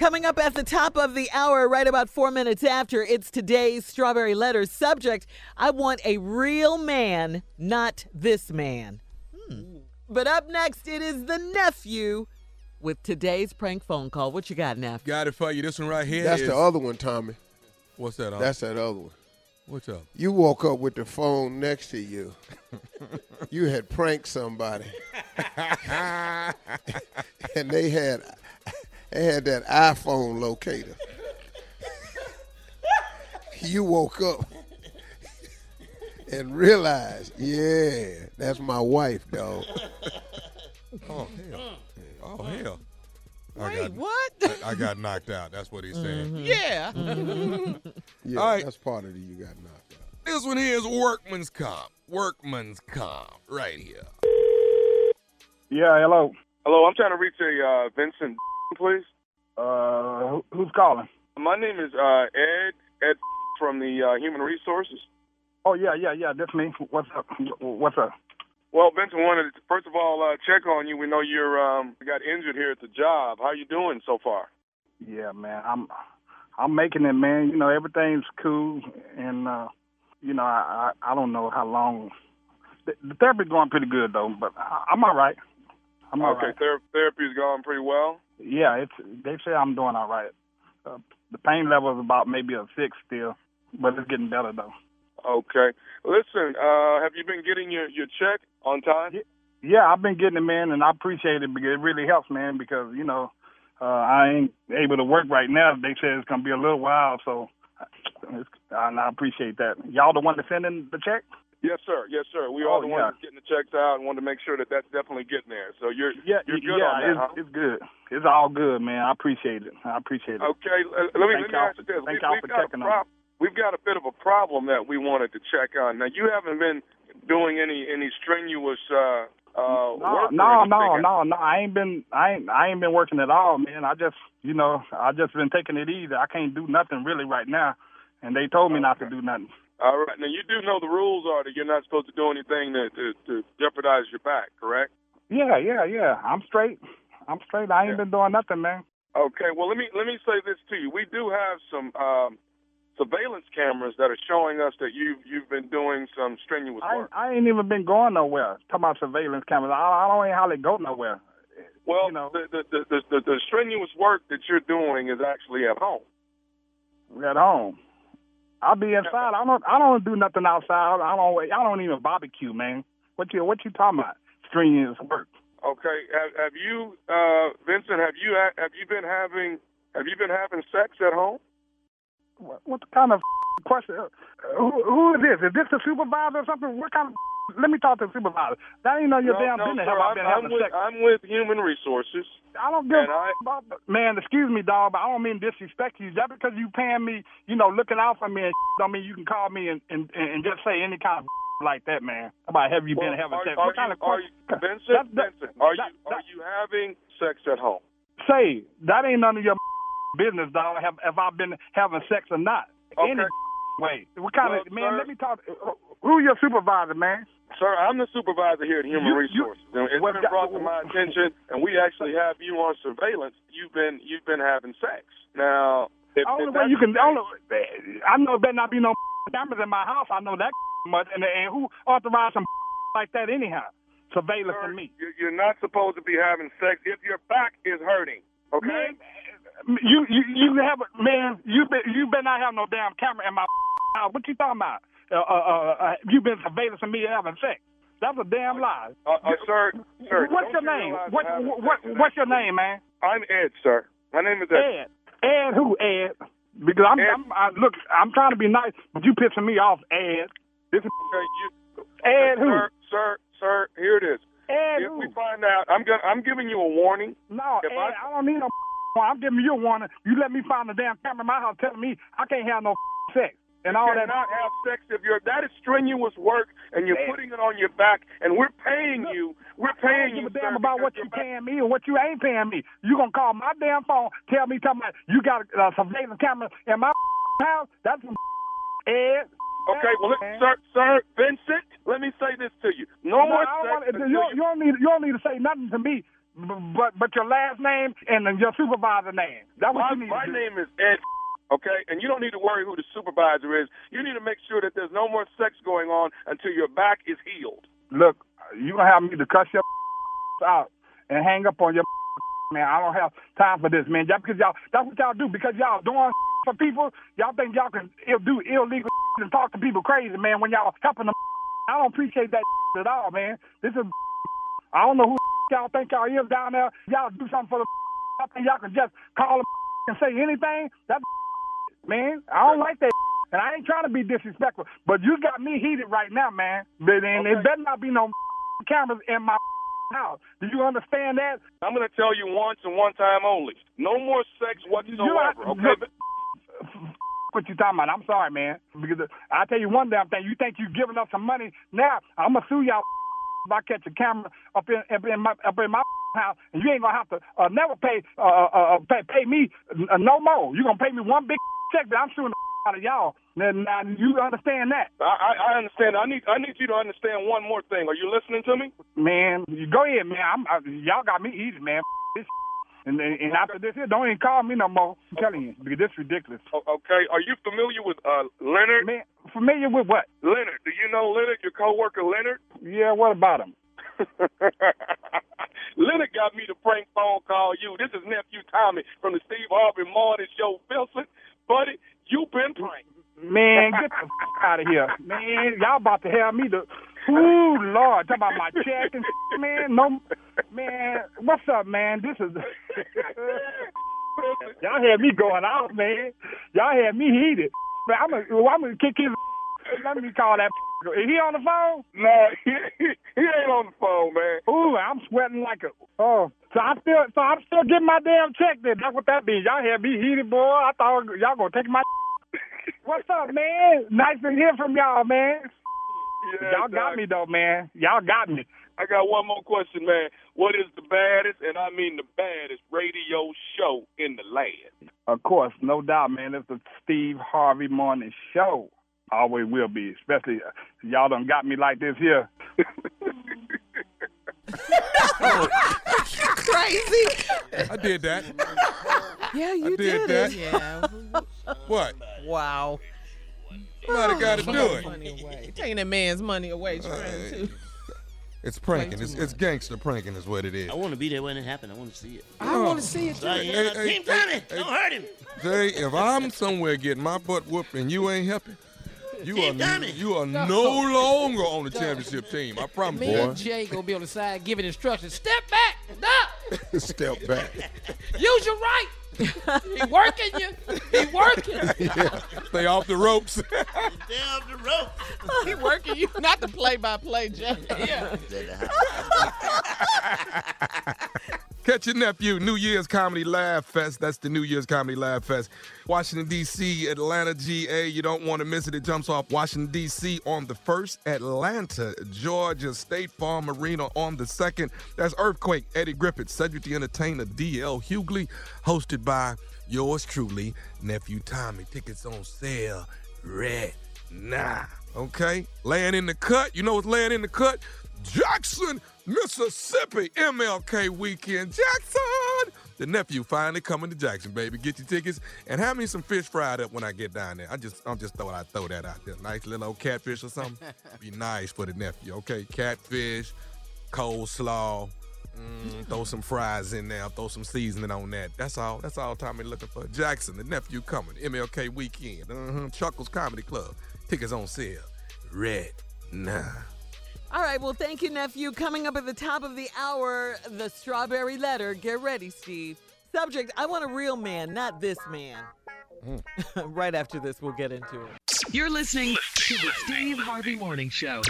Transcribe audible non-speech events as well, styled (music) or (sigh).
Coming up at the top of the hour, right about four minutes after, it's today's Strawberry Letters subject. I want a real man, not this man. Hmm. But up next, it is the nephew with today's prank phone call. What you got, nephew? Got it for you. This one right here. That's is- the other one, Tommy. What's that? Huh? That's that other one. What's up? You woke up with the phone next to you. (laughs) you had pranked somebody, (laughs) (laughs) and they had they had that iPhone locator. (laughs) you woke up (laughs) and realized, yeah, that's my wife, dog. Oh hell! Oh hell! I Wait, got, what? I, I got knocked out. That's what he's saying. yeah. Yeah, All right. that's part of it. You got knocked out. This one here is workman's comp. Workman's comp, right here. Yeah, hello. Hello, I'm trying to reach a uh, Vincent, please. Uh, who's calling? My name is uh, Ed. Ed from the uh, Human Resources. Oh yeah, yeah, yeah. That's me. What's up? What's up? Well, Vincent wanted to first of all uh, check on you. We know you're um, got injured here at the job. How you doing so far? Yeah, man. I'm I'm making it, man. You know everything's cool, and uh, you know I I, I don't know how long. The, the therapy's going pretty good though, but I, I'm all right. I'm all okay, right. ther- therapy's going pretty well. Yeah, it's they say I'm doing all right. Uh, the pain level is about maybe a six still, but it's getting better though. Okay. Listen, uh, have you been getting your your check on time? Yeah, I've been getting it, man, and I appreciate it because it really helps, man. Because you know, uh, I ain't able to work right now. They said it's gonna be a little while, so it's, and I appreciate that. Y'all the one that sending the check? Yes, sir. Yes, sir. We Oh, are the ones yeah. that's getting the checks out and want to make sure that that's definitely getting there. So you're Yeah, you're good yeah, on that, it's, huh? it's good. It's all good, man. I appreciate it. I appreciate it. Okay, let me, Thank let me ask you this. thank We, y'all we've, for got a checking on we've got a bit of a problem that we wanted to check on. Now, you haven't been doing any any strenuous uh, uh, No, work. no, no, no, no. I ain't been, I ain't, I ain't been working at all, man. I just, you know, I just been taking it easy. I can't do nothing really right now, and they told me not to do nothing. All right. Now, you do know the rules are that you're not supposed to do anything to, to, to jeopardize your back, correct? Yeah, yeah, yeah. I'm straight. I'm straight. I ain't Yeah. been doing nothing, man. Okay. Well, let me let me say this to you. We do have some um, surveillance cameras that are showing us that you've you've been doing some strenuous work. I ain't even been going nowhere. Talking about surveillance cameras, I, I don't even hardly go nowhere. Well, you know. the, the, the, the, the strenuous work that you're doing is actually at home. At home, I'll be inside. I don't. I don't do nothing outside. I don't. I don't even barbecue, man. What you What you talking about? Strenuous work. Okay. Have, have you, uh, Vincent? Have you have you been having have you been having sex at home? What, what kind of (laughs) question? Uh, Who, who is this? Is this the supervisor or something? What kind of? Let me talk to the supervisor. That ain't none of your no, damn no, business. sir, Have I I'm, been I'm having with sex? I'm with Human Resources. I don't give I- about man. Excuse me, dog, but I don't mean disrespect you. Just because you paying me, you know, looking out for me, and (laughs) don't mean you can call me and and, and just say any kind of (laughs) like that, man. How About have you been having are, sex? are what kind you, of are you, question? Vincent? That- that- Vincent, are that- you are you having sex at home? Say that ain't none of your (laughs) business, dog. Have have I been having sex or not? Okay. Any way? What kind Well, of man? sir- Let me talk. Who your supervisor, man? Sir, I'm the supervisor here at Human You- you- Resources. and it's well, been brought to my attention, and we actually have you on surveillance. You've been you've been having sex. Now, if, only if way you can. Only, I know there better not be no (laughs) cameras in my house. I know that (laughs) much. And, and who authorized some (laughs) like that anyhow? Surveillance Sir, on me. you- You're not supposed to be having sex if your back is hurting. Okay. Man, you you you have a man. You been you better not have no damn camera in my house. What you talking about? Uh, uh, uh, uh, you been surveillance me having sex? That's a damn lie. Uh, uh, sir, sir. what's your you name? What what what's your name, man? I'm Ed, sir. My name is Ed. Ed. Ed who? Ed. Because I'm, Ed. I'm I, look. I'm trying to be nice, but you pissing me off, Ed. This is you, Ed who? sir, sir, sir. Here it is. Ed If who? we find out, I'm gonna, I'm giving you a warning. No, If Ed, I- I, don't need no. (laughs) I'm giving you a warning. You let me find the damn camera in my house telling me I can't have no (laughs) sex and all that. cannot have sex if you're that is strenuous work and you're putting it on your back and we're paying you we're paying you damn sir, about what you paying me or what you ain't paying me. You gonna call my damn phone, tell me, tell me you got a uh, surveillance camera in my (laughs) house? That's some (laughs) Ed. okay well let, sir sir Vincent let me say this to you no, No, more I don't sex want, until you, don't- you don't need you don't need to say nothing to me but but your last name and your supervisor name. That's what My, you need. my name is Ed. Okay, and you don't need to worry who the supervisor is. You need to make sure that there's no more sex going on until your back is healed. Look, you gonna have me to cuss your (laughs) out and hang up on your (laughs) man. I don't have time for this, man. Just because y'all, that's what y'all do. Because y'all doing (laughs) for people, y'all think y'all can do illegal and talk to people crazy, man. When y'all helping them, I don't appreciate that at all, man. This is, I don't know who y'all think y'all is down there. Y'all do something for the. I think y'all can just call them and say anything. That man, I don't like that. And I ain't trying to be disrespectful, but you got me heated right now, man. But and it Okay. better not be no (laughs) cameras in my (laughs) house. Do you understand that? I'm going to tell you once and one time only. No more sex whatsoever. You- Okay. But, (laughs) What you talking about? I'm sorry, man. Because I tell you one damn thing. You think you giving us some money? Now I'm gonna sue y'all if I catch a camera up in up in my up in my house, and you ain't gonna have to uh, never pay uh, uh, uh, pay pay me uh, no more. You gonna pay me one big check, I'm shooting the (laughs) out of y'all. Now, now you understand that, I, I understand. I need I need you to understand one more thing. Are you listening to me? man? You go ahead, man. I'm, I, y'all got me easy, man. (laughs) This (laughs) and and after this here, don't even call me no more. I'm telling you, because this is ridiculous. Okay. Are you familiar with uh, Leonard? Man, familiar with what? Leonard. Do you know Leonard? Your coworker Leonard? Yeah, what about him? Leonard got me to prank phone call you. This is nephew Tommy from the Steve Harvey Morning Show. Wilson, buddy, you've been pranked. Man, get the fuck out of here. Man, y'all about to have me to Ooh Lord, talk about my check and man, no man, what's up, man? This is (laughs) Y'all had me going out, man. Y'all had me heated. Man, I'm gonna I'm gonna kick his (laughs) let me call that (laughs) is he on the phone? No, he, he ain't on the phone, man. Ooh, I'm sweating like a oh. So I still so I'm still getting my damn check then. That's what that means. Y'all had me heated, boy. I thought y'all gonna take my (laughs) What's up, man? Nice to hear from y'all, man. Yeah, Y'all got me though, man. Y'all got me. I got one more question, man. What is the baddest, and I mean the baddest, radio show in the land? Of course, no doubt, man. It's the Steve Harvey Morning Show. Always will be, especially uh, y'all done got me like this here. (laughs) Crazy. I did that. Yeah, you did did, that. Yeah. What? Wow. Somebody got to do it. money away. Taking that man's money away, trying Uh, to. It's pranking. It's, it's gangster pranking is what it is. I want to be there when it happened. I want to see it. I want to see it too. So, Hey, hey, Team hey, Tommy, hey, don't hurt him. Jay, if I'm somewhere getting my butt whooped and you ain't helping, you are Tommy. you are no longer on the championship team. I promise Me you. and Jay gonna be on the side giving instructions. Step back, stop. (laughs) Step back. Use your right. he working you. He working. (laughs) yeah. Stay off the ropes. Stay off the rope. He working you. Not the play-by-play, Jay. Yeah. Catch your nephew, New Year's Comedy Laugh Fest. That's the New Year's Comedy Laugh Fest. Washington, D.C., Atlanta, GA. You don't want to miss it. It jumps off Washington, D.C. on the first, Atlanta, Georgia State Farm Arena on the second. That's Earthquake, Eddie Griffin, Cedric the Entertainer, D.L. Hughley, hosted by yours truly, Nephew Tommy. Tickets on sale right now. Okay? Laying in the cut. You know what's laying in the cut? Jackson, Mississippi, MLK weekend. Jackson! The nephew finally coming to Jackson, baby. Get your tickets and have me some fish fried up when I get down there. I just, I'm just thought I'd throw that out there. Nice little old catfish or something. (laughs) Be nice for the nephew, okay? Catfish, coleslaw. Mm, throw some fries in there. Throw some seasoning on that. That's all. That's all Tommy looking for. Jackson, the nephew coming. MLK weekend. Uh-huh. Chuckles Comedy Club. Tickets on sale. Red. Nah. All right, well, thank you, nephew. Coming up at the top of the hour, the strawberry letter. Get ready, Steve. Subject I want a real man, not this man. (laughs) right after this, we'll get into it. You're listening to the Steve Harvey Morning Show.